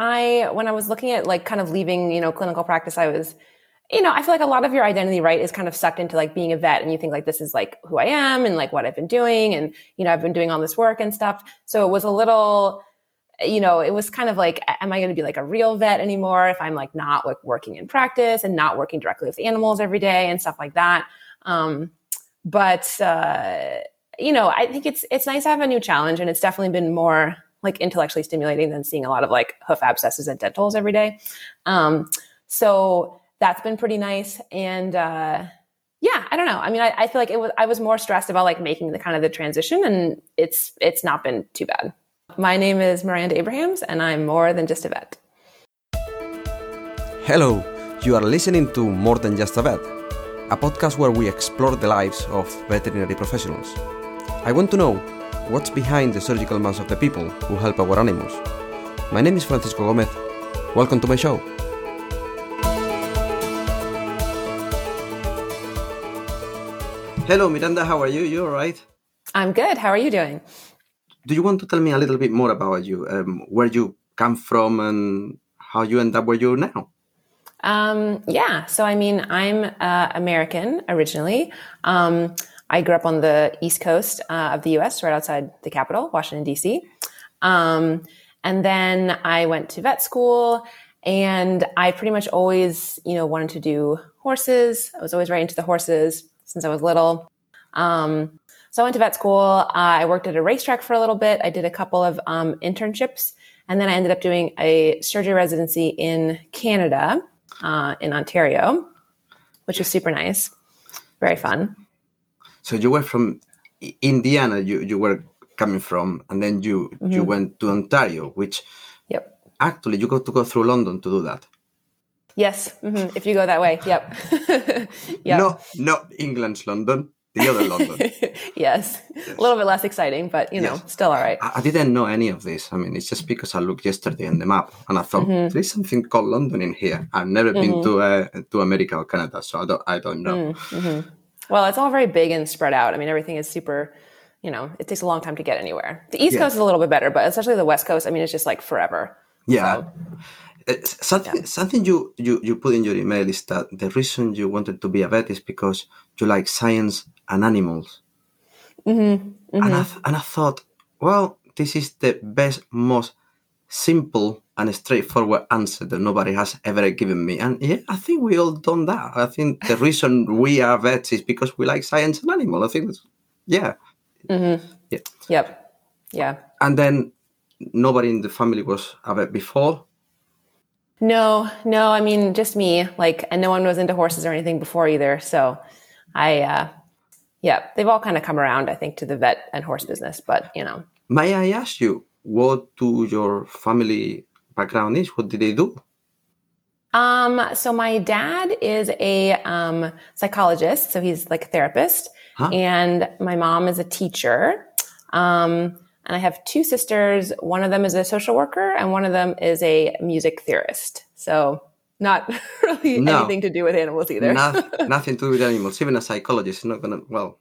I when I was looking at like kind of leaving, you know, clinical practice, I was you know, I feel like a lot of your identity, right, is kind of sucked into like being a vet and you think like this is like who I am and like what I've been doing and you know, I've been doing all this work and stuff. So it was a little you know, it was kind of like, am I going to be like a real vet anymore if I'm like not like working in practice and not working directly with animals every day and stuff like that? Um, but uh, you know, I think it's it's nice to have a new challenge, and it's definitely been more like intellectually stimulating than seeing a lot of like hoof abscesses and dentals every day. Um, so that's been pretty nice. And uh, yeah, I don't know. I mean, I, I, feel like it was I was more stressed about like making the kind of the transition, and it's it's not been too bad. My name is Miranda Abrahams, and I'm more than just a vet. Hello, you are listening to More Than Just a Vet, a podcast where we explore the lives of veterinary professionals. I want to know what's behind the surgical masks of the people who help our animals. My name is Francisco Gomez. Welcome to my show. Hello, Miranda. How are you? You all right? I'm good. How are you doing? Do you want to tell me a little bit more about you, um, where you come from, and how you end up where you are now? Um, yeah. So, I mean, I'm uh, American originally. Um, I grew up on the East Coast uh, of the US, right outside the capital, Washington, D.C. Um, and then I went to vet school and I pretty much always, you know, wanted to do horses. I was always right into the horses since I was little. Um, so I went to vet school. Uh, I worked at a racetrack for a little bit. I did a couple of um, internships. And then I ended up doing a surgery residency in Canada, uh, in Ontario, which was super nice. Very fun. So you were from Indiana. You you were coming from, and then you mm-hmm. you went to Ontario, which yep. Actually, you got to go through London to do that. Yes, mm-hmm. if you go that way. Yep. yep. No, not England's London. The other London. yes. yes. a little bit less exciting, but you know, yes. still all right. I, I, didn't know any of this. I mean, it's just because I looked yesterday on the map and I thought mm-hmm. there is something called London in here. I've never been mm-hmm. to uh, to America or Canada, so I don't I don't know. Well, it's all very big and spread out. I mean, everything is super, you know, it takes a long time to get anywhere. The East yeah. Coast is a little bit better, but especially the West Coast, I mean, it's just like forever. Yeah. So, uh, something, yeah. something you, you, you put in your email is that the reason you wanted to be a vet is because you like science and animals. Mm-hmm. Mm-hmm. And, I, and I thought, well, this is the best, most simple and straightforward answer that nobody has ever given me. And yeah, I think we all done that. I think the reason we are vets is because we like science and animal. I think that's, yeah. Mm-hmm. Yeah. Yep. Yeah. And then nobody in the family was a vet before. No, no. I mean, just me. Like, and no one was into horses or anything before either. So, I, uh, yeah, they've all kind of come around, I think, to the vet and horse business. But you know, may I ask you what do your family background is? What did they do? Um, so my dad is a um, psychologist, so he's like a therapist, huh? and my mom is a teacher. Um, and I have two sisters. One of them is a social worker, and one of them is a music theorist. So not really no, anything to do with animals either. not, nothing to do with animals. Even a psychologist is not gonna. Well,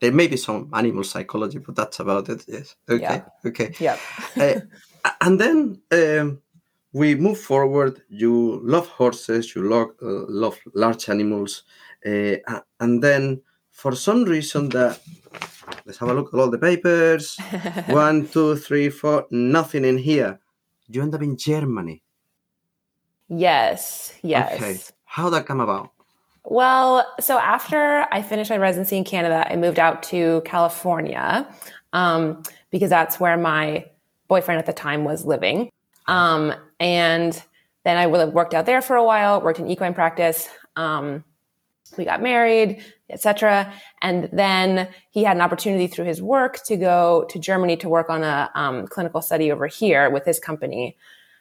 there may be some animal psychology, but that's about it. Yes. Okay. Yeah. Okay. Yeah. uh, and then um, we move forward. You love horses. You love uh, love large animals, uh, and then for some reason that let's have a look at all the papers. One, two, three, four. Nothing in here. You end up in Germany. Yes. Yes. Okay. How did that come about? Well, so after I finished my residency in Canada, I moved out to California um, because that's where my boyfriend at the time was living. Um, and then I worked out there for a while, worked in equine practice. Um, we got married, etc. And then he had an opportunity through his work to go to Germany to work on a um, clinical study over here with his company.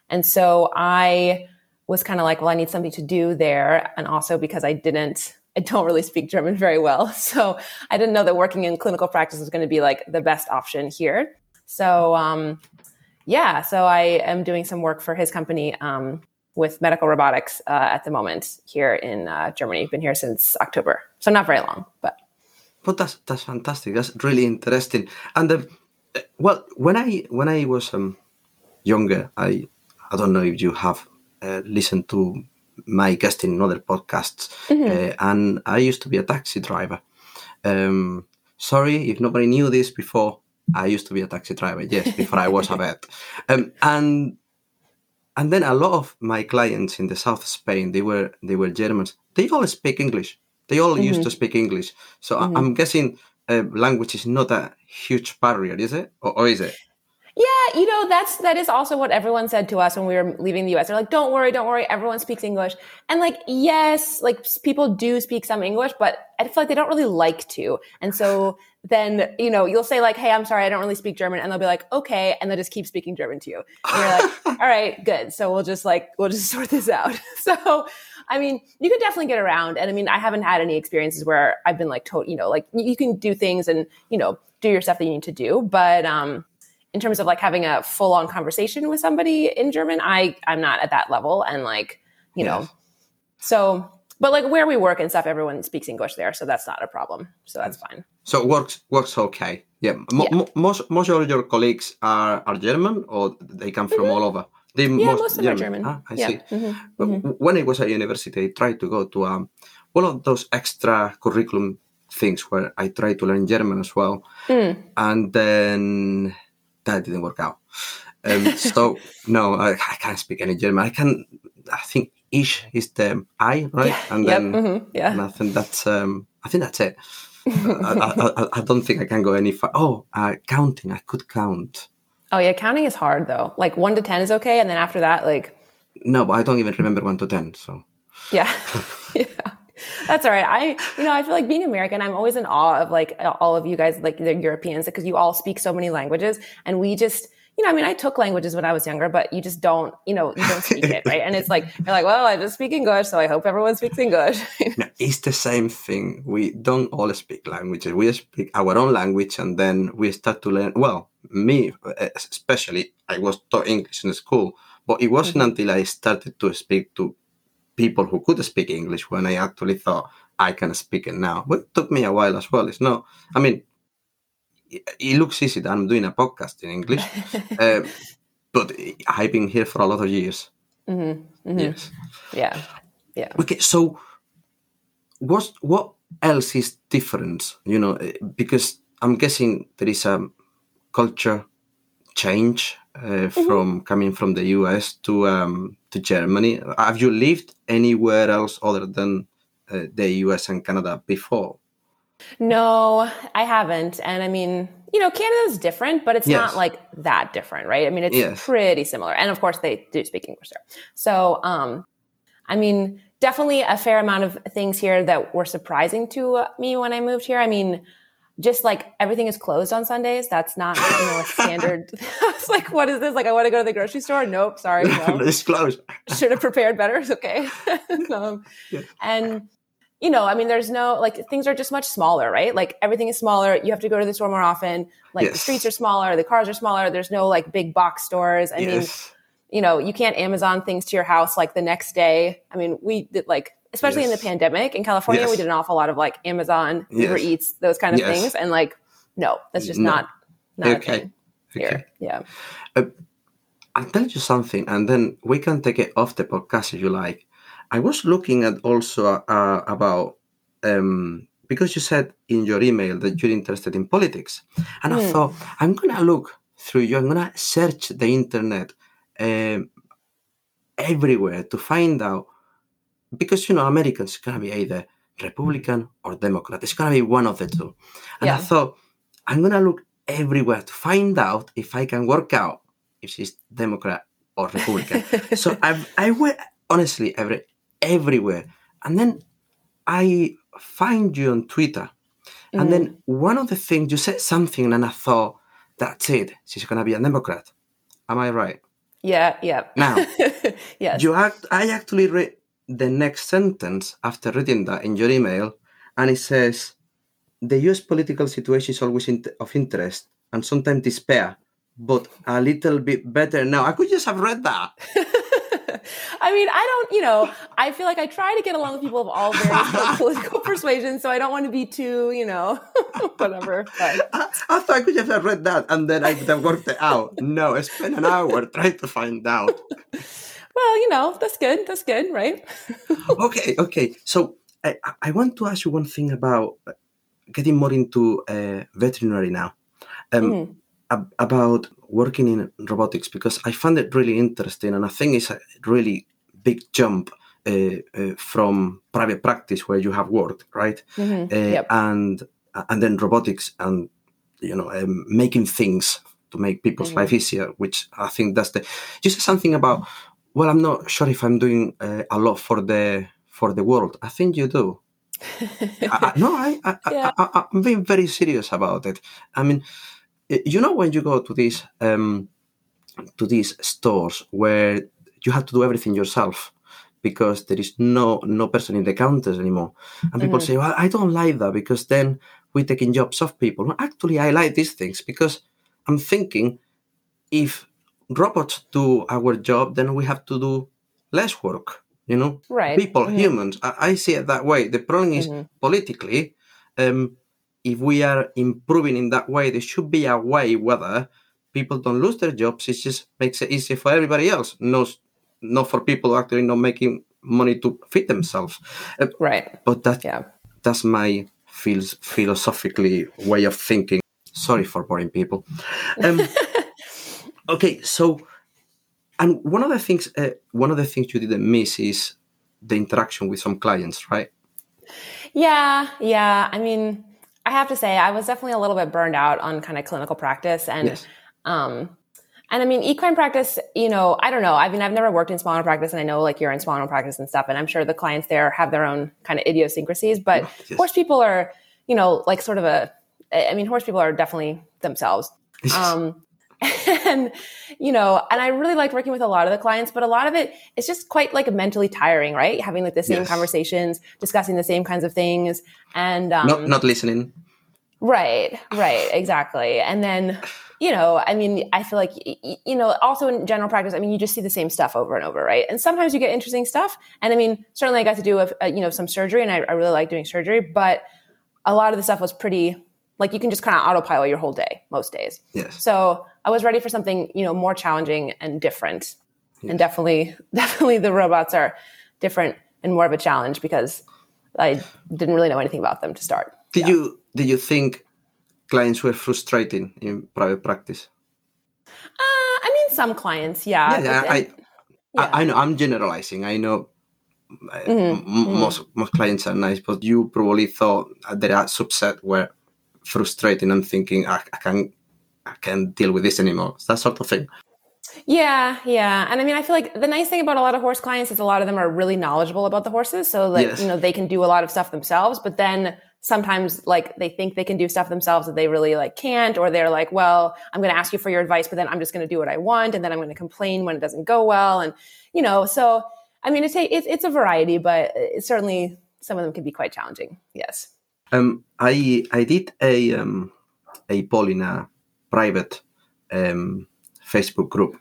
And so I was kind of like, well, I need something to do there. And also because I didn't, I don't really speak German very well. So I didn't know that working in clinical practice was going to be like the best option here. So, um, yeah, so I am doing some work for his company um, with medical robotics uh, at the moment here in uh, Germany. Been here since October, so not very long, but. But that's that's fantastic. That's really interesting. And uh, well, when I when I was um, younger, I I don't know if you have uh, listened to my guest in other podcasts, Mhm. uh, and I used to be a taxi driver. Um, sorry if nobody knew this before. I used to be a taxi driver, yes, before I was a vet. Um, and and then a lot of my clients in the south of Spain, they were they were Germans. They all speak English. They all used to speak English. So I- I'm guessing uh, language is not a huge barrier, is it? Or, or is it? Yeah, you know, that's that is also what everyone said to us when we were leaving the US. They're like, "Don't worry, don't worry, everyone speaks English." And like, yes, like people do speak some English, but I feel like they don't really like to. And so then, you know, you'll say like, "Hey, I'm sorry, I don't really speak German." And they'll be like, "Okay," and they'll just keep speaking German to you. And you're like, "All right, good. So we'll just like we'll just sort this out." So, I mean, you can definitely get around. And I mean, I haven't had any experiences where I've been like, told, you know, like you you can do things and, you know, do your stuff that you need to do, but um in terms of like having a full on conversation with somebody in German, I I'm not at that level, and like you know, so but like where we work and stuff, everyone speaks English there, so that's not a problem. So that's fine. So it works works okay. Yeah. Mo- Yeah. mo- most most of your colleagues are, are German or they come from all over. They Mm-hmm. Yeah, most of them are German. Ah, I yeah. see. Mhm. But w- when I was at university, I tried to go to um, one of those extra curriculum things where I tried to learn German as well, Mm. and then that didn't work out. Um, so no, I, I can't speak any German. I can. I think ish is the I right, and Yep. then mhm, Yeah. and I think that's um, I think that's it. I, I, I, I don't think I can go any far. Oh, uh, counting. I could count. Oh yeah, counting is hard though. Like one to ten is okay, and then after that, like No, but I don't even remember one to ten. So Yeah. yeah. That's all right. I, you know, I feel like being American, I'm always in awe of like all of you guys, like the Europeans, because you all speak so many languages. And we just, you know, I mean, I took languages when I was younger, but you just don't, you know, you don't speak it, right? And it's like, you're like, well, I just speak English, so I hope everyone speaks English. no, it's the same thing. We don't all speak languages. We speak our own language, and then we start to learn. Well, me especially, I was taught English in school, but it wasn't mm-hmm. until I started to speak to people who could speak English when I actually thought I can speak it now. But it took me a while as well. It's not. I mean, it, looks easy that I'm doing a podcast in English, uh, but I've been here for a lot of years. Mhm, mhm. Yes. Yeah. Yeah. Okay, so what what else is different? You know, because I'm guessing there is a culture change uh, from coming from the US to um, to Germany. Have you lived anywhere else other than uh, the US and Canada before? No, I haven't. And I mean, you know, Canada's different, but it's Yes. not like that different, right? I mean, it's Yes. pretty similar. And of course, they do speak English there. So, um, I mean, definitely a fair amount of things here that were surprising to me when I moved here. I mean, just like everything is closed on Sundays. That's not, you know, a standard. I was like, what is this? Like, I want to go to the grocery store. Nope. Sorry. No it's closed. should have prepared better. It's okay. um, Yeah. And you know, I mean, there's no like things are just much smaller, right? Like everything is smaller. You have to go to the store more often. Like the streets are smaller, the cars are smaller. There's no like big box stores. I mean, you know, you can't Amazon things to your house like the next day. I mean, we did like, especially in the pandemic in California, we did an awful lot of like Amazon, Uber Eats, those kind of Yes. things. And like, no, that's just No. not, not Okay. here. Yeah. Uh, I'll tell you something, and then we can take it off the podcast if you like. I was looking at also uh, about um, because you said in your email that you're interested in politics, and I Hmm. thought I'm gonna look through you. I'm gonna search the internet um, everywhere to find out because you know Americans are gonna be either Republican or Democrat. It's gonna be one of the two, and I thought I'm gonna look everywhere to find out if I can work out if she's Democrat or Republican. so I I went honestly every everywhere, and then I find you on Twitter, and then mm. one of the things you said something, and I thought that's it. She's gonna be a Democrat. Am I right? Yeah. Yeah. Now yes. you act. I actually read the next sentence after reading that in your email, and it says, "The U.S. political situation is always in- of interest and sometimes despair, but a little bit better now." I could just have read that. I mean, I don't, you know, I feel like I try to get along with people of all various political persuasions, so I don't want to be too, you know, whatever. But. I, I thought I could have read that and then I would have worked it out. No, I spent an hour trying to find out. Well, you know, that's good. That's good, right? okay, okay. So I, I want to ask you one thing about getting more into uh, veterinary now. Um, mm-hmm. ab- about working in robotics because I found it really interesting and I think it's a really big jump uh, uh, from private practice where you have worked, right? Mm-hmm. Uh, yep. And and then robotics and you know um, making things to make people's mm-hmm. life easier, which I think that's the. You said something about. Well, I'm not sure if I'm doing uh, a lot for the for the world. I think you do. I, no, I, I, yeah. I, am being very serious about it. I mean, you know when you go to these um, to these stores where you have to do everything yourself because there is no no person in the counters anymore and people mm-hmm. say well i don't like that because then we're taking jobs off people well, actually i like these things because i'm thinking if robots do our job then we have to do less work you know right people mm-hmm. humans I, I, see it that way the problem is mm-hmm. politically um, if we are improving in that way, there should be a way whether people don't lose their jobs. It just makes it easier for everybody else, not, not for people actually not making money to feed themselves. Uh, right. But that yeah. that's my feels philosophically way of thinking. Sorry for boring people. Um, okay, so and one of the things uh, one of the things you didn't miss is the interaction with some clients, right? Yeah, yeah. I mean, I have to say, I was definitely a little bit burned out on kind of clinical practice and, yes. um, and I mean, equine practice, you know, I don't know. I mean, I've never worked in small animal practice and I know like you're in small animal practice and stuff. And I'm sure the clients there have their own kind of idiosyncrasies, but yes. horse people are, you know, like sort of a, I mean, horse people are definitely themselves. Um, and you know and i really liked working with a lot of the clients but a lot of it it's just quite like mentally tiring right? Having like the same yes. conversations discussing the same kinds of things and um, not not listening. Right right exactly. And then you know i mean i feel like you know also in general practice i mean you just see the same stuff over and over right? And sometimes you get interesting stuff and i mean certainly i got to do a, a, you know some surgery and I, I really like doing surgery but a lot of the stuff was pretty like you can just kind of autopilot your whole day most days yes so I was ready for something, you know, more challenging and different. Yes. And definitely, definitely the robots are different and more of a challenge because I didn't really know anything about them to start. Did yeah. you did you think clients were frustrating in private practice? Uh, I mean, some clients, yeah. Yeah, yeah, I, yeah. I, I, know. I'm generalizing. I know uh, mm-hmm. m- most most clients are nice, but you probably thought there are subset were frustrating and thinking I, I can I can't deal with this anymore. It's that sort of thing. Yeah, yeah. And I mean, I feel like the nice thing about a lot of horse clients is a lot of them are really knowledgeable about the horses. So like, yes. you know, they can do a lot of stuff themselves, but then sometimes like they think they can do stuff themselves that they really like can't, or they're like, well, I'm going to ask you for your advice, but then I'm just going to do what I want. And then I'm going to complain when it doesn't go well. And, you know, so, I mean, it's a, it's, it's a variety, but uh, certainly some of them can be quite challenging. Yes. Um, I, I did a, um, a poll in a private um, Facebook group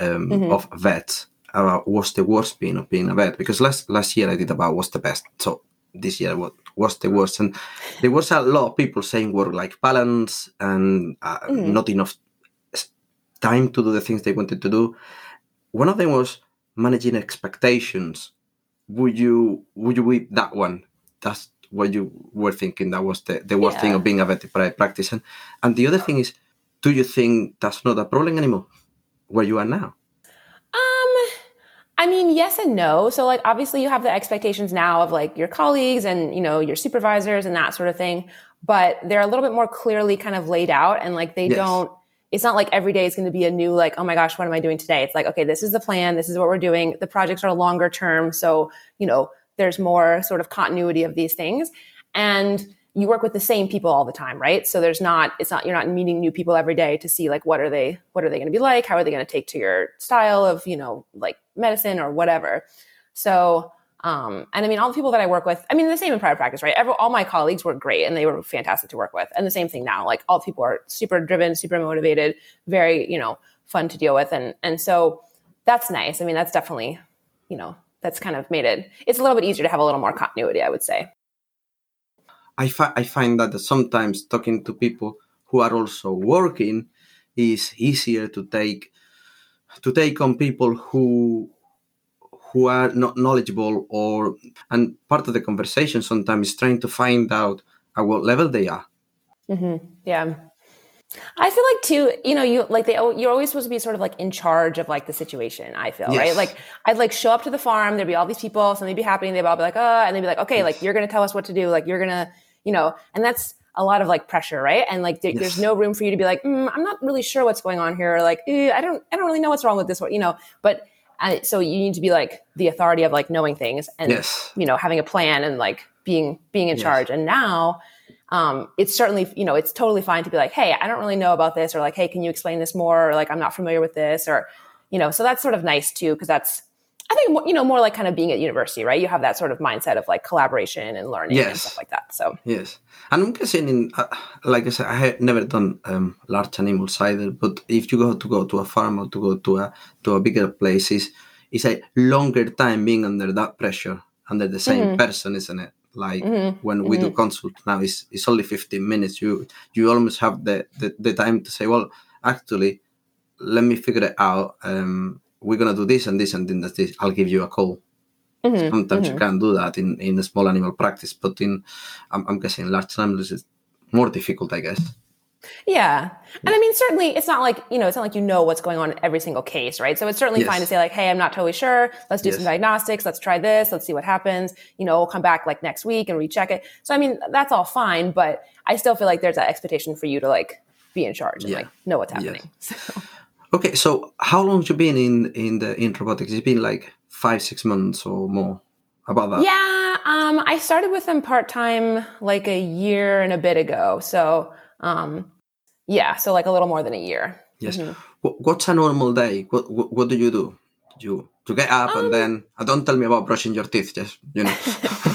um, mm-hmm. of vets about what's the worst being of being a vet. Because last last year I did about what's the best. So this year what was the worst? And there was a lot of people saying work life balance and uh, mm-hmm. not enough time to do the things they wanted to do. One of them was managing expectations. Would you would you whip that one? That's what you were thinking. That was the, the worst yeah. thing of being a vet practice. And, and the other thing is do you think that's not a problem anymore where you are now? Um, I mean, yes and no. So like obviously you have the expectations now of like your colleagues and you know your supervisors and that sort of thing, but they're a little bit more clearly kind of laid out and like they yes. don't it's not like every day is going to be a new like oh my gosh what am i doing today it's like okay this is the plan this is what we're doing the projects are longer term so you know there's more sort of continuity of these things and you work with the same people all the time, right? So there's not, it's not, you're not meeting new people every day to see like, what are they, what are they going to be like? How are they going to take to your style of, you know, like medicine or whatever. So, um, and I mean, all the people that I work with, I mean, the same in private practice, right? Every, all my colleagues were great and they were fantastic to work with. And the same thing now, like all people are super driven, super motivated, very, you know, fun to deal with. And, and so that's nice. I mean, that's definitely, you know, that's kind of made it, it's a little bit easier to have a little more continuity, I would say. I, fi- I find that sometimes talking to people who are also working is easier to take to take on people who who are not knowledgeable or and part of the conversation sometimes is trying to find out at what level they are mm-hmm. yeah I feel like too, you know, you like they you're always supposed to be sort of like in charge of like the situation. I feel yes. right. Like I'd like show up to the farm, there'd be all these people, something be happening, they'd all be like, oh, and they'd be like, okay, yes. like you're gonna tell us what to do, like you're gonna, you know, and that's a lot of like pressure, right? And like there, yes. there's no room for you to be like, mm, I'm not really sure what's going on here. Or, like eh, I don't, I don't really know what's wrong with this one, you know. But uh, so you need to be like the authority of like knowing things and you know having a plan and like being being in charge. And now um, it's certainly you know it's totally fine to be like, hey, I don't really know about this, or like, hey, can you explain this more? Or like, I'm not familiar with this, or you know, so that's sort of nice too because that's I think you know more like kind of being at university, right? You have that sort of mindset of like collaboration and learning yes. and stuff like that. So yes, and I'm guessing in uh, like I said, I have never done um, large animals either. But if you go to go to a farm or to go to a to a bigger place, is it's a longer time being under that pressure under the same mm-hmm. person, isn't it? Like mm-hmm. when we mm-hmm. do consult now, it's it's only 15 minutes. You you almost have the, the the time to say, well, actually, let me figure it out. Um, we're gonna do this and this and then this. I'll give you a call. Mm-hmm, Sometimes mm-hmm. you can't do that in in a small animal practice, but in I'm, I'm guessing large animals is more difficult, I guess. Yeah. And I mean, certainly it's not like, you know, it's not like you know what's going on in every single case, right? So it's certainly yes. fine to say like, Hey, I'm not totally sure. Let's do yes. some diagnostics. Let's try this. Let's see what happens. You know, we'll come back like next week and recheck it. So, I mean, that's all fine, but I still feel like there's that expectation for you to like be in charge and yeah. like know what's happening. Yes. So. Okay, so how long have you been in in the in robotics? It's been like five, six months or more. About that? Yeah, um, I started with them part time like a year and a bit ago. So um, yeah, so like a little more than a year. Yes. Mm-hmm. What's a normal day? What, what, what do you do? You to get up um, and then uh, don't tell me about brushing your teeth. Just you know.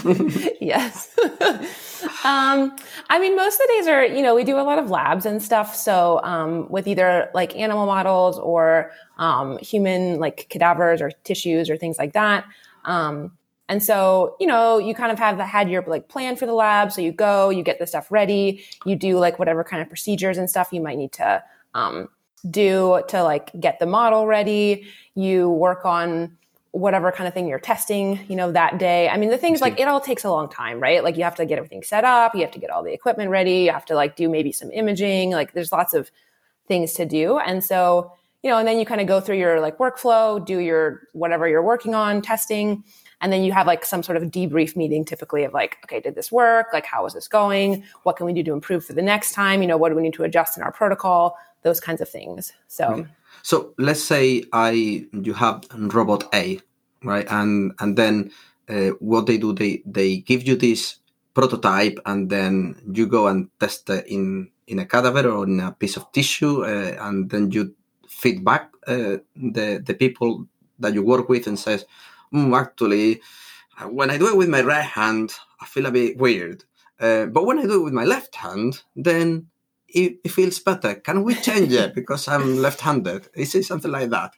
yes. Um, I mean, most of the days are, you know, we do a lot of labs and stuff. So, um, with either like animal models or, um, human like cadavers or tissues or things like that. Um, and so, you know, you kind of have had your like plan for the lab. So you go, you get the stuff ready, you do like whatever kind of procedures and stuff you might need to, um, do to like get the model ready. You work on, whatever kind of thing you're testing, you know, that day. I mean, the things like it all takes a long time, right? Like you have to get everything set up, you have to get all the equipment ready, you have to like do maybe some imaging, like there's lots of things to do. And so, you know, and then you kind of go through your like workflow, do your whatever you're working on, testing, and then you have like some sort of debrief meeting typically of like, okay, did this work? Like how is this going? What can we do to improve for the next time? You know, what do we need to adjust in our protocol? Those kinds of things. So. So let's say I you have robot A, right? And and then uh, what they do, they they give you this prototype, and then you go and test it in in a cadaver or in a piece of tissue, uh, and then you feedback uh, the the people that you work with and says, mm, actually, when I do it with my right hand, I feel a bit weird. Uh, but when I do it with my left hand, then it, it feels better. Can we change it because I'm left-handed? Is it something like that?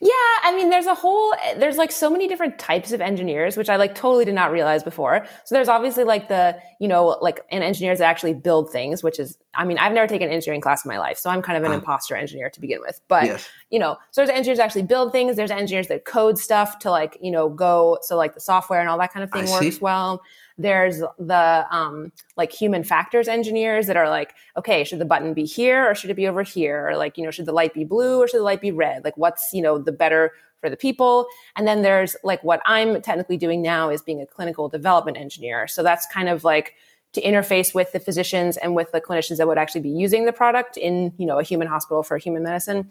Yeah, I mean, there's a whole, there's like so many different types of engineers, which I like totally did not realize before. So there's obviously like the, you know, like an engineers that actually build things, which is, I mean, I've never taken an engineering class in my life, so I'm kind of an uh, imposter engineer to begin with. But, yes. you know, so there's engineers that actually build things. There's engineers that code stuff to like, you know, go, so like the software and all that kind of thing I works see. well. There's the um, like human factors engineers that are like, okay, should the button be here or should it be over here? Or like, you know, should the light be blue or should the light be red? Like, what's you know the better for the people? And then there's like what I'm technically doing now is being a clinical development engineer. So that's kind of like to interface with the physicians and with the clinicians that would actually be using the product in you know a human hospital for human medicine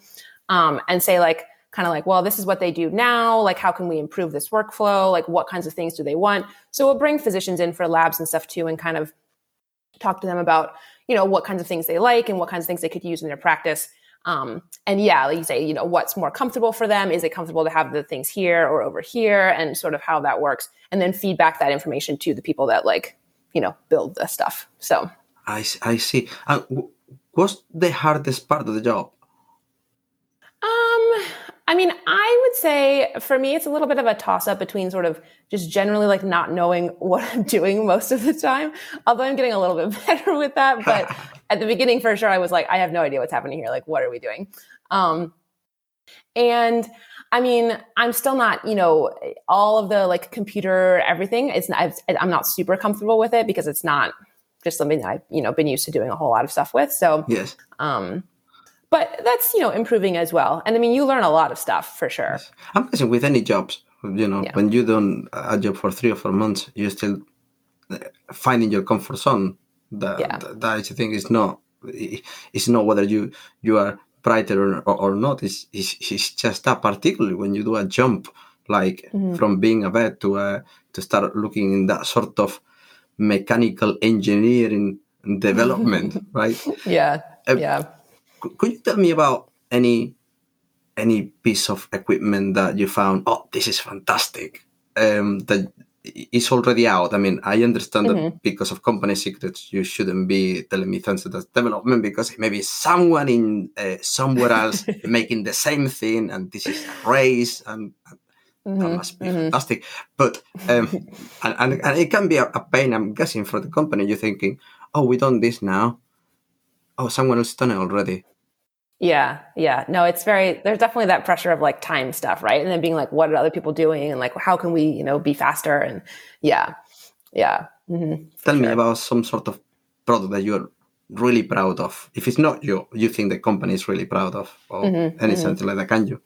um, and say like kind of like, well, this is what they do now. Like, how can we improve this workflow? Like, what kinds of things do they want? So we'll bring physicians in for labs and stuff too, and kind of talk to them about, you know, what kinds of things they like and what kinds of things they could use in their practice. Um, and yeah, like you say, you know, what's more comfortable for them? Is it comfortable to have the things here or over here? And sort of how that works. And then feedback that information to the people that like, you know, build the stuff. So I, I see. Uh, what's the hardest part of the job? Um, I mean, I would say for me, it's a little bit of a toss up between sort of just generally like not knowing what I'm doing most of the time. Although I'm getting a little bit better with that. But at the beginning, for sure, I was like, I have no idea what's happening here. Like, what are we doing? Um, and I mean, I'm still not, you know, all of the like computer everything. It's not, I'm not super comfortable with it because it's not just something that I've, you know, been used to doing a whole lot of stuff with. So, yes. Um, but that's you know improving as well. And I mean, you learn a lot of stuff for sure. Yes. I'm guessing with any jobs, you know, yeah. when you done a job for three or four months, you're still uh, finding your comfort zone. That, yeah. that, I think is not it's not whether you you are brighter or, or not. It's, it's, it's just that, particularly when you do a jump, like mm-hmm. from being a vet to uh, to start looking in that sort of mechanical engineering development, right? Yeah, uh, yeah. Could you tell me about any any piece of equipment that you found? Oh, this is fantastic. Um, that is already out. I mean, I understand mm-hmm. that because of company secrets, you shouldn't be telling me things that's development because maybe someone in uh, somewhere else making the same thing, and this is a race, and, mm-hmm. that must be mm-hmm. fantastic. But um, and, and, and, it can be a, a, pain. I'm guessing for the company, you're thinking, "Oh, we done this now. Oh, someone else done it already." Yeah, yeah. No, it's very, there's definitely that pressure of like time stuff, right? And then being like, what are other people doing? And like, how can we, you know, be faster? And yeah, yeah. Mm-hmm. Tell sure. me about some sort of product that you're really proud of. If it's not you, you think the company is really proud of, or mm-hmm, any mm-hmm. like that, can you?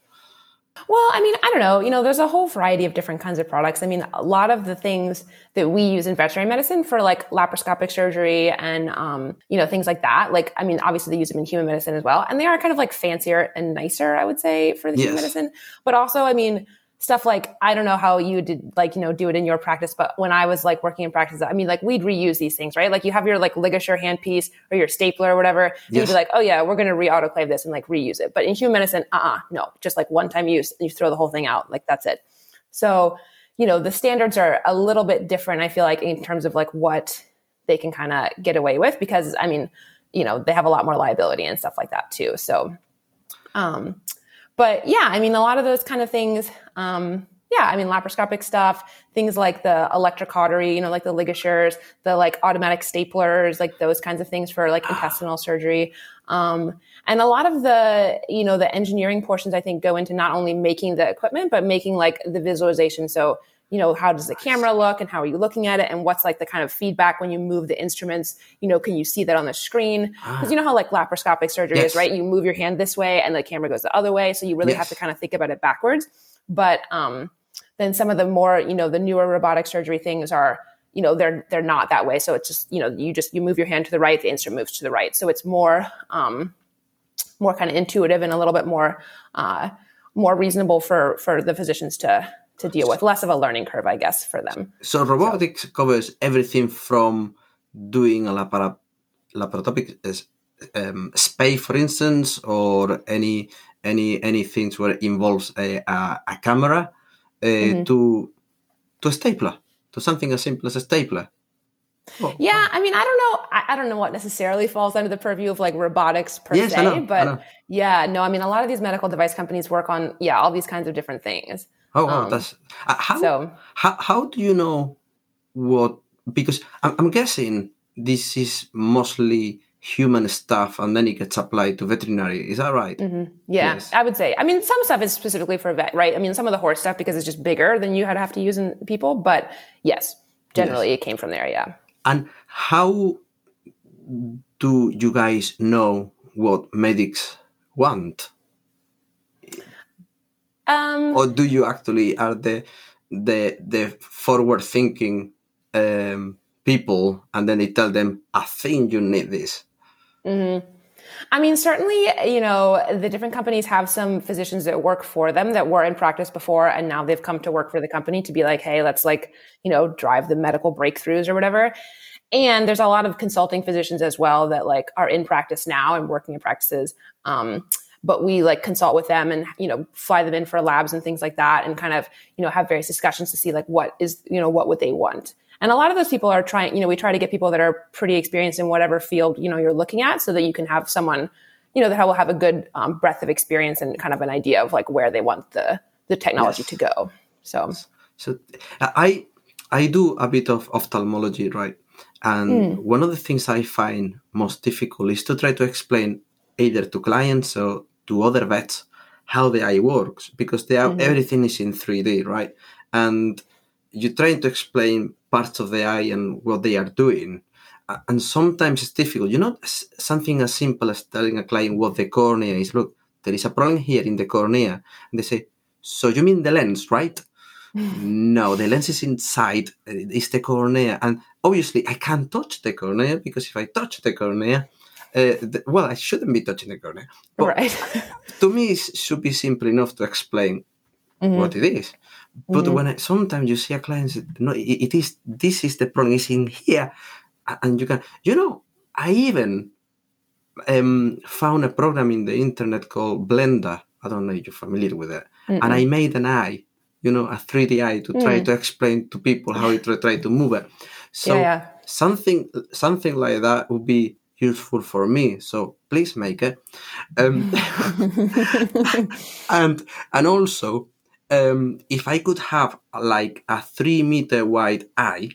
Well, I mean, I don't know. You know, there's a whole variety of different kinds of products. I mean, a lot of the things that we use in veterinary medicine for like laparoscopic surgery and, um, you know, things like that. Like, I mean, obviously they use them in human medicine as well. And they are kind of like fancier and nicer, I would say, for the yes. human medicine. But also, I mean, stuff like I don't know how you did like you know do it in your practice, but when I was like working in practice, I mean like we'd reuse these things, right? Like you have your like ligature handpiece or your stapler or whatever. Yes. You'd be like, oh yeah, we're gonna re-autoclave this and like reuse it. But in human medicine, uh uh-uh, no, just like one time use, you throw the whole thing out, like that's it. So you know the standards are a little bit different. I feel like in terms of like what they can kind of get away with because I mean you know they have a lot more liability and stuff like that too. So um but yeah, I mean, a lot of those kind of things. Um, yeah, I mean, laparoscopic stuff, things like the electrocautery, you know, like the ligatures, the like automatic staplers, like those kinds of things for like intestinal surgery. Um, and a lot of the, you know, the engineering portions, I think, go into not only making the equipment, but making like the visualization. So you know, how does the camera look and how are you looking at it and what's like the kind of feedback when you move the instruments, you know, can you see that on the screen? Because ah. you know how like laparoscopic surgery yes. is, right? You move your hand this way and the camera goes the other way. So you really yes. have to kind of think about it backwards. But um, then some of the more, you know, the newer robotic surgery things are, you know, they're they're not that way. So it's just, you know, you just you move your hand to the right, the instrument moves to the right. So it's more um, more kind of intuitive and a little bit more uh, more reasonable for for the physicians to to deal with. Less of a learning curve, I guess, for them. So robotics so. covers everything from doing a lapara- laparoscopic um, spay, for instance, or any any any things where it involves a, a, a camera uh, mm-hmm. to to a stapler, to something as simple as a stapler. Oh, yeah, I mean, I don't know. I, I, don't know what necessarily falls under the purview of like robotics per yes, se, know, but yeah, no, I mean, a lot of these medical device companies work on yeah all these kinds of different things. Oh, wow, um, that's uh, how, so, how. How do you know what? Because I'm, I'm guessing this is mostly human stuff and then it gets applied to veterinary. Is that right? Mm-hmm. Yeah, yes. I would say. I mean, some stuff is specifically for vet, right? I mean, some of the horse stuff because it's just bigger than you had have to use in people. But yes, generally yes. it came from there. Yeah. And how do you guys know what medics want? Um, or do you actually are the the the forward thinking um, people, and then they tell them, "I think you need this." Mm-hmm. I mean, certainly, you know, the different companies have some physicians that work for them that were in practice before, and now they've come to work for the company to be like, "Hey, let's like, you know, drive the medical breakthroughs or whatever." And there's a lot of consulting physicians as well that like are in practice now and working in practices. Um, but we like consult with them and you know fly them in for labs and things like that and kind of you know have various discussions to see like what is you know what would they want and a lot of those people are trying you know we try to get people that are pretty experienced in whatever field you know you're looking at so that you can have someone you know, that will have a good um, breadth of experience and kind of an idea of like where they want the the technology Yes. to go. So So I I do a bit of ophthalmology, right? And one of the things I find most difficult is to try to explain either to clients or to other vets how the eye works because they are, everything is in 3D, right? And you're trying to explain parts of the eye and what they are doing. And sometimes it's difficult. You know, something as simple as telling a client what the cornea is. Look, there is a problem here in the cornea. And they say, So you mean the lens, right? no, the lens is inside. uh, It's the cornea. And obviously, I can't touch the cornea because if I touch the cornea, uh, the, well, I shouldn't be touching the corner. But right. to me, it should be simple enough to explain what it is. But when I, sometimes you see a client say, no, it, it is this is the problem. It's in here, and you can, you know, I even um, found a program in the internet called Blender. I don't know if you're familiar with it, and I made an eye, you know, a 3D eye to try to explain to people how it try, try to move it. So Yeah, yeah. something something like that would be useful for me. So please make it. Um, and and also, um, if I could have like a three meter wide eye,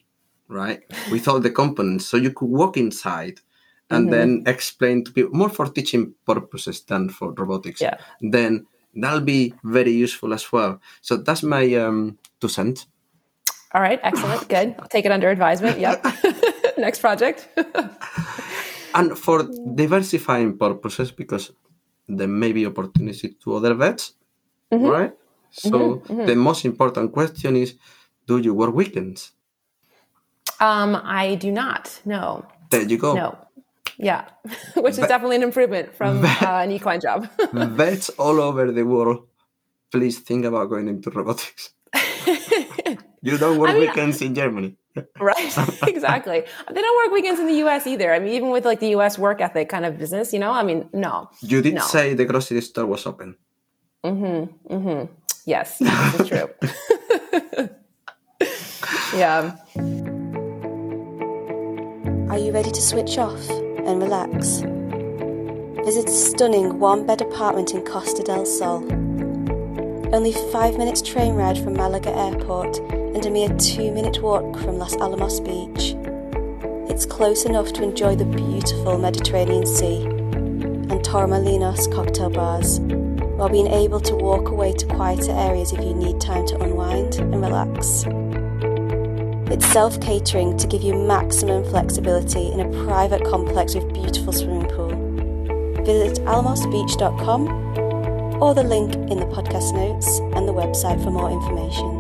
right, with all the components, so you could walk inside and then explain to people more for teaching purposes than for robotics. Yeah. Then that'll be very useful as well. So that's my um, two cents. All right, excellent, good. I'll take it under advisement. Yep. Next project. And for diversifying purposes because there may be opportunity to other vets right? So the most important question is do you work weekends? Um, I do not. No, there you go. No. Yeah, which is definitely an improvement from uh, an equine job. vets all over the world please think about going into robotics. You don't work mean, weekends in germany right, exactly. They don't work weekends in the U.S. either. I mean, even with like the U.S. work ethic kind of business, you know. I mean, no. you did No. say the grocery store was open Mm hmm. Mm hmm. Yes, this is true. yeah. Are you ready to switch off and relax? Visit a stunning one bed apartment in Costa del Sol. Only five minutes train ride from Malaga Airport and a mere two minute walk from Los Alamos Beach. It's close enough to enjoy the beautiful Mediterranean Sea and Torremolinos cocktail bars, while being able to walk away to quieter areas if you need time to unwind and relax. It's self catering to give you maximum flexibility in a private complex with beautiful swimming pool. Visit alamosbeach.com or the link in the podcast notes and the website for more information.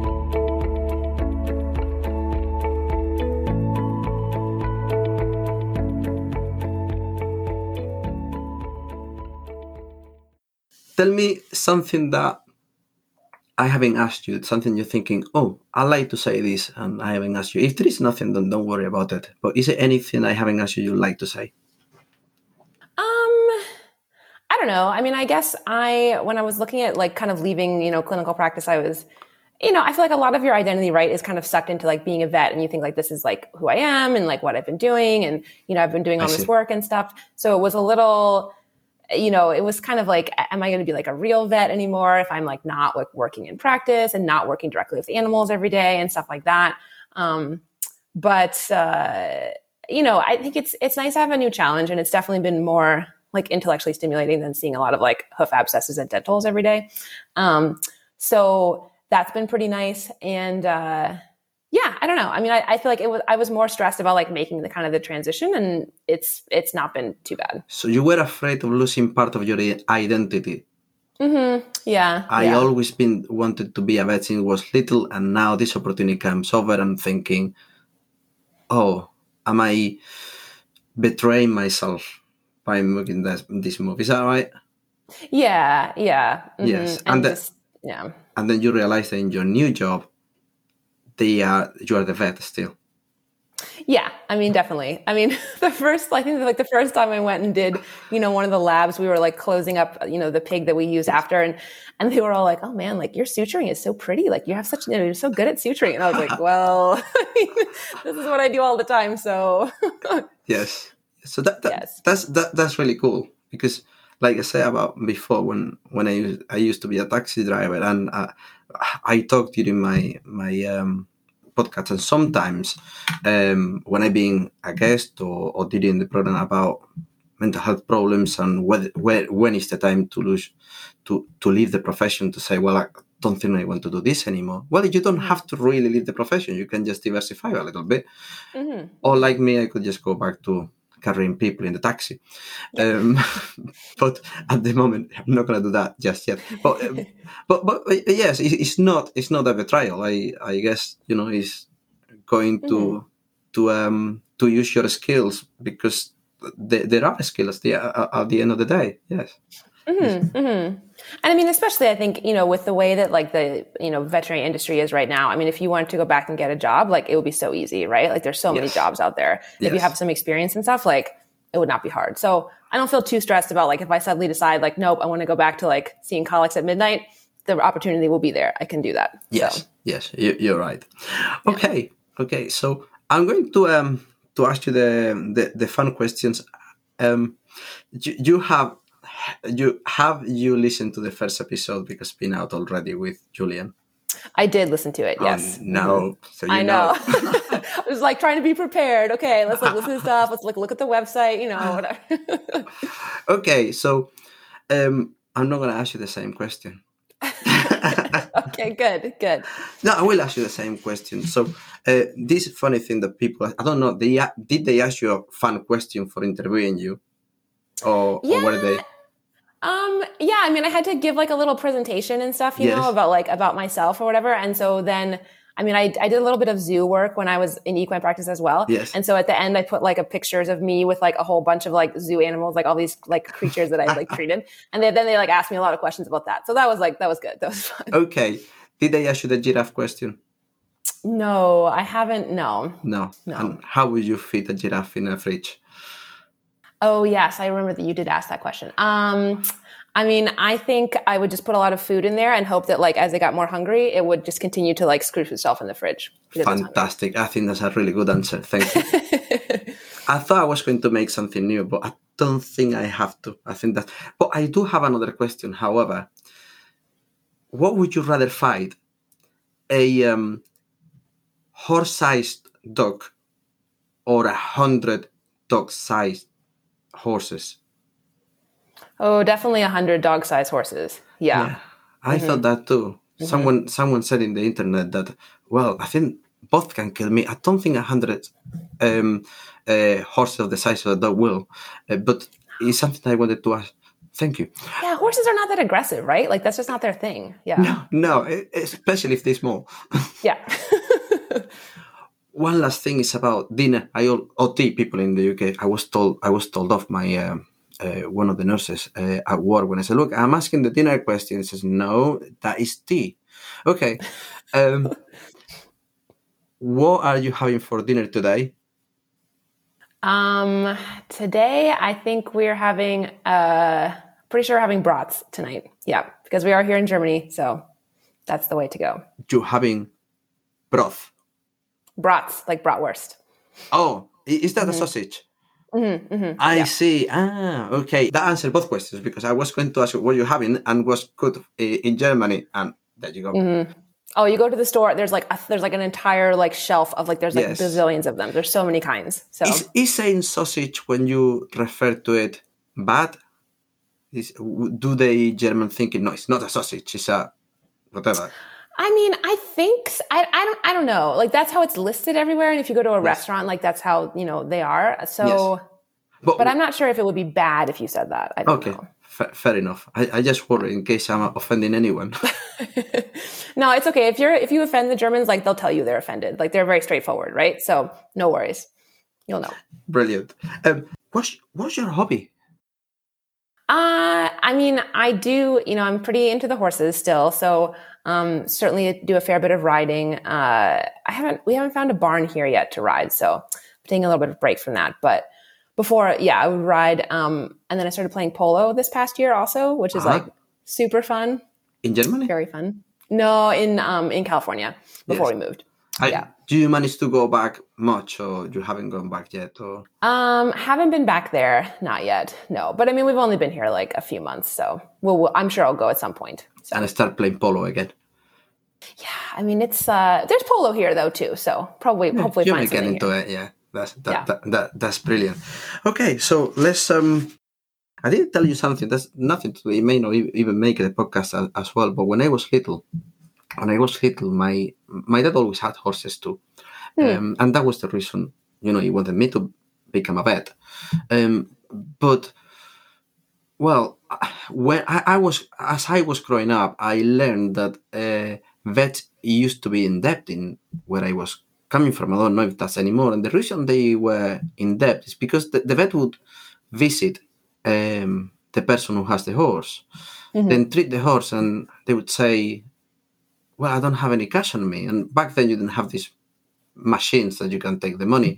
Tell me something that I haven't asked you, something you're thinking, oh, I like to say this, and I haven't asked you. If there is nothing, then don't worry about it. But is there anything I haven't asked you you'd like to say? Um, I don't know. I mean, I guess I when I was looking at like kind of leaving, you know, clinical practice, I was, you know, I feel like a lot of your identity, right, is kind of sucked into like being a vet, and you think like this is like who I am and like what I've been doing, and you know, I've been doing I all this see. work and stuff. So it was a little. You know, it was kind of like, am I going to be like a real vet anymore if I'm like not like working in practice and not working directly with animals every day and stuff like that? Um, but uh, you know, I think it's it's nice to have a new challenge, and it's definitely been more like intellectually stimulating than seeing a lot of like hoof abscesses and dentals every day. Um, so that's been pretty nice, and uh, I don't know. I mean, I, I feel like it was I was more stressed about like making the kind of the transition, and it's it's not been too bad. So you were afraid of losing part of your identity. Mm-hmm. Yeah, I yeah. always been wanted to be a vet since I was little, and now this opportunity comes over. I'm thinking, oh, am I betraying myself by making this, this move? Is that right? yeah, yeah, mhm. Yes, and, and the- just, yeah. And then you realize that in your new job, they are you are the vet still. Yeah, I mean, definitely. I mean, the first, I think like the first time I went and did, you know, one of the labs, we were like closing up, you know, the pig that we use after, and and they were all like, "Oh man, like your suturing is so pretty. Like you have such, you know, you're so good at suturing." And I was like, "Well, this is what I do all the time." So, Yes. So that, that Yes. that's that, that's really cool because like I said about before, when when I used, I used to be a taxi driver, and uh, I talk during my my um, podcast, and sometimes um, when I being a guest or, or during the program about mental health problems and whether, where, when is the time to lose to to leave the profession to say, well, I don't think I want to do this anymore. Well, you don't have to really leave the profession. You can just diversify a little bit. hmm Or like me, I could just go back to carrying people in the taxi. Um, but at the moment, I'm not going to do that just yet. But um, but but uh, yes, it's not it's not a betrayal. I I guess you know it's going to to um to use your skills because there, there are skills at the, at the end of the day. Yes. hmm hmm And I mean, especially I think, you know, with the way that like the, you know, veterinary industry is right now, I mean, if you wanted to go back and get a job, like it would be so easy, right? Like there's so many jobs out there. If you have some experience and stuff, like it would not be hard. So I don't feel too stressed about like if I suddenly decide like, nope, I want to go back to like seeing colics at midnight, the opportunity will be there. I can do that. Yes, So, yes, you, you're right. Okay, okay. So I'm going to um to ask you the the, the fun questions. Um, you have you have you listened to the first episode because it's been out already with Julian? I did listen to it. Yes. Um, no, so you I know. I was like trying to be prepared. Okay, let's like listen to stuff. Let's like look at the website, you know, whatever. okay, so um, I'm not going to ask you the same question. okay, good, good. No, I will ask you the same question. So, uh, this funny thing that people, I don't know, they did they ask you a fun question for interviewing you, or, or were they? Um, yeah, I mean, I had to give like a little presentation and stuff, you Yes. know, about like about myself or whatever. And so then, I mean, I, I did a little bit of zoo work when I was in equine practice as well. Yes. And so at the end, I put like a pictures of me with like a whole bunch of like zoo animals, like all these like creatures that I like treated. And then then they like asked me a lot of questions about that. So that was like that was good. That was fun. Okay, did they ask you the giraffe question? No, I haven't. No. No. No. And how would you fit a giraffe in a fridge? Oh yes, I remember that you did ask that question. Um, I mean, I think I would just put a lot of food in there and hope that, like, as they got more hungry, it would just continue to like screw itself in the fridge. because it's hungry. Fantastic. I think that's a really good answer. Thank you. I thought I was going to make something new, but I don't think I have to. I think that. But I do have another question. However, what would you rather fight? A um, horse-sized dog or a hundred dog-sized horses? Oh, definitely a hundred dog-sized horses. Yeah. I thought that too. Someone someone said in the internet that well, I think both can kill me. I don't think a hundred um, uh, horses of the size of a dog will, uh, but it's something I wanted to ask. Thank you. yeah, horses are not that aggressive, right? Like that's just not their thing. Yeah, No, no, especially if they're small. yeah. One last thing is about dinner. I all OT people in the UK. I was told I was told off my um, uh, one of the nurses uh, at work when I said, "Look, I'm asking the dinner question." He says, "No, that is tea." Okay. Um, what are you having for dinner today? Um, today I think we're having. Uh, pretty sure we're having brats tonight. Yeah, because we are here in Germany, so that's the way to go. You're having broth? Brats, like bratwurst. Oh, is that a sausage? Mm-hmm, mm-hmm. I see. Ah, okay. That answered both questions because I was going to ask you what you're having and was good in Germany, and there you go. Mm-hmm. Oh, you go to the store. There's like a, there's like an entire like shelf of like there's like Yes. bazillions of them. There's so many kinds. So Is, is saying sausage when you refer to it bad? Is, do they German thinking? No, it's not a sausage. It's a whatever. I mean, I think I, I don't I don't know. Like that's how it's listed everywhere. And if you go to a restaurant, like that's how you know they are. So, Yes. But, but I'm not sure if it would be bad if you said that. Okay, fa- fair enough. I, I just worry in case I'm offending anyone. no, it's okay. If you're if you offend the Germans, like they'll tell you they're offended. Like they're very straightforward, right? So no worries. You'll know. Brilliant. Um, what's what's your hobby? Uh, I mean, I do, you know, I'm pretty into the horses still. So, um, certainly do a fair bit of riding. Uh, I haven't, we haven't found a barn here yet to ride. So I'm taking a little bit of break from that. But before, yeah, I would ride. Um, and then I started playing polo this past year also, which is Uh-huh. like super fun, In Germany? very fun. No, in, um, in California before Yes. we moved. I, Yeah. Do you manage to go back much, or you haven't gone back yet? Or Um, haven't been back there, not yet. No, but I mean, we've only been here like a few months, so we'll, we'll- I'm sure I'll go at some point. So, and start playing polo again? yeah, I mean, it's uh, there's polo here though too, so probably hopefully you find get into here. it. Yeah, that's that, Yeah. That, that that's brilliant. Okay, so let's. um I didn't tell you something. That's nothing to. It may not even make the podcast as, as well. But when I was little, when I was little, my my dad always had horses too, um, and that was the reason. You know, he wanted me to become a vet. Um, but well, when I, I was as I was growing up, I learned that uh, vets used to be in debt in where I was coming from. I don't know if that's anymore. And the reason they were in debt is because the, the vet would visit um, the person who has the horse, then treat the horse, and they would say, "Well, I don't have any cash on me." And back then, you didn't have these machines that you can take the money.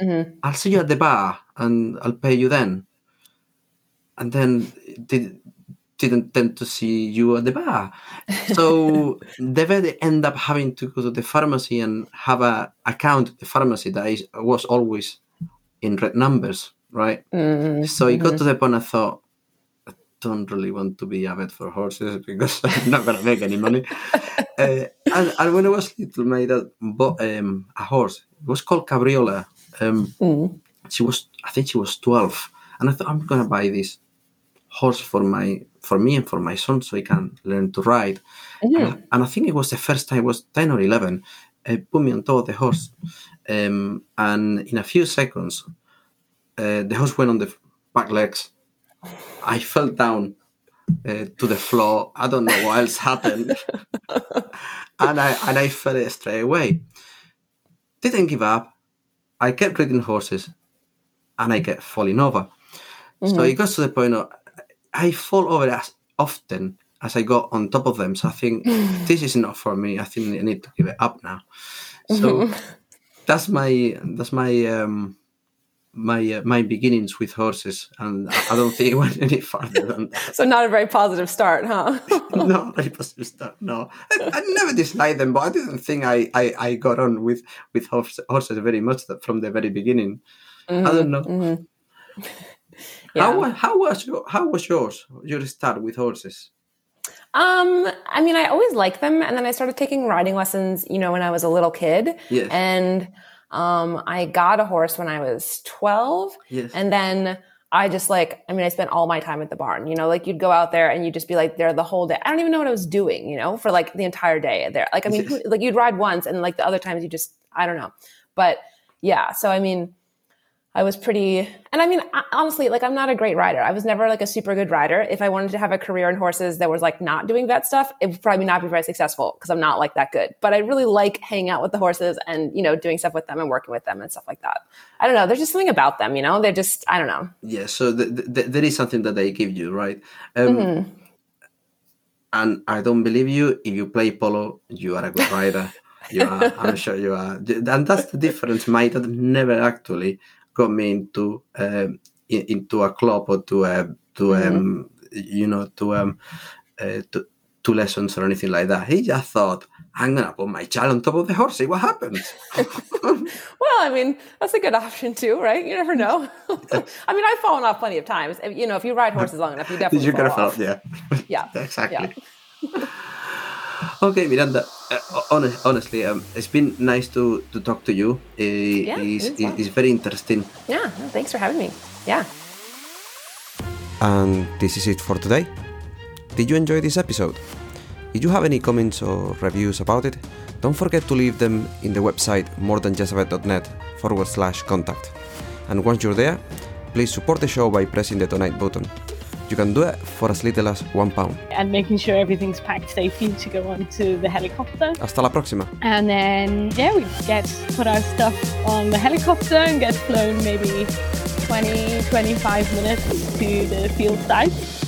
Mhm. I'll see you at the bar, and I'll pay you then. And then did, didn't tend to see you at the bar. So the vet end up having to go to the pharmacy and have a account at the pharmacy that is, was always in red numbers, right? Mm, So it got to the point I thought, don't really want to be a vet for horses because I'm not going to make any money. uh, and, and when I was little, my dad bought um, a horse. It was called Cabriola. Um, mm, she was, I think she was 12. And I thought, I'm going to buy this horse for my for me and for my son so he can learn to ride. And, I, and I think it was the first time, it was 10 or 11, uh, put me on top of the horse. Um, and in a few seconds, uh, the horse went on the back legs. I fell down uh, to the floor. I don't know what else happened. and I and I fell straight away. Didn't give up. I kept riding horses and I kept falling over. So it got to the point of I fall over as often as I got on top of them. So I think this is not for me. I think I need to give it up now. So that's my that's my um, my uh, my beginnings with horses, and I don't think it went any further than that. So not a very positive start, huh? no, I was just uh, no. I, I never disliked them, but I didn't think I, I, I got on with with horse, horses very much that- from the very beginning. I don't know. Mhm. How Yeah. wa- how was your how was yours? Your start with horses? Um, I mean, I always liked them, and then I started taking riding lessons. You know, when I was a little kid, Yes. and um, I got a horse when I was twelve, Yes. and then I just like, I mean, I spent all my time at the barn. You know, like you'd go out there and you'd just be like there the whole day. I don't even know what I was doing. You know, for like the entire day there. Like, I mean, who, like you'd ride once, and like the other times you just, I don't know, but yeah. So I mean. I was pretty, and I mean, honestly, like I'm not a great rider. I was never like a super good rider. If I wanted to have a career in horses that was like not doing vet stuff, it would probably not be very successful because I'm not like that good. But I really like hanging out with the horses and you know doing stuff with them and working with them and stuff like that. I don't know. There's just something about them, you know. They're just I don't know. Yeah, so th- th- th- there is something that they give you, right? Um, Mm-hmm. And I don't believe you. If you play polo, you are a good rider. you are. I'm sure you are. And that's the difference. My dad never actually got me into um, in, into a club or to a to um, you know to um uh, to, to lessons or anything like that. He just thought, I'm gonna put my child on top of the horse. See what happens. Well, I mean, that's a good option too, right? You never know. I mean, I've fallen off plenty of times. If- You know, if you ride horses long enough, you definitely you fall could have off. yeah. Yeah. exactly. okay, Miranda. Uh, hon- honestly, um, it's been nice to, to talk to you. Uh, Yeah, it's, it is fun. it's very interesting. Yeah. no, thanks for having me. Yeah. And this is it for today. Did you enjoy this episode? If you have any comments or reviews about it, don't forget to leave them in the website morethanjustavet.net forward slash contact. And once you're there, please support the show by pressing the donate button. You can do it for as little as one pound. and making sure everything's packed safely to go onto the helicopter. Hasta la próxima. And then, yeah, we get put our stuff on the helicopter and get flown maybe 20, 25 minutes to the field site.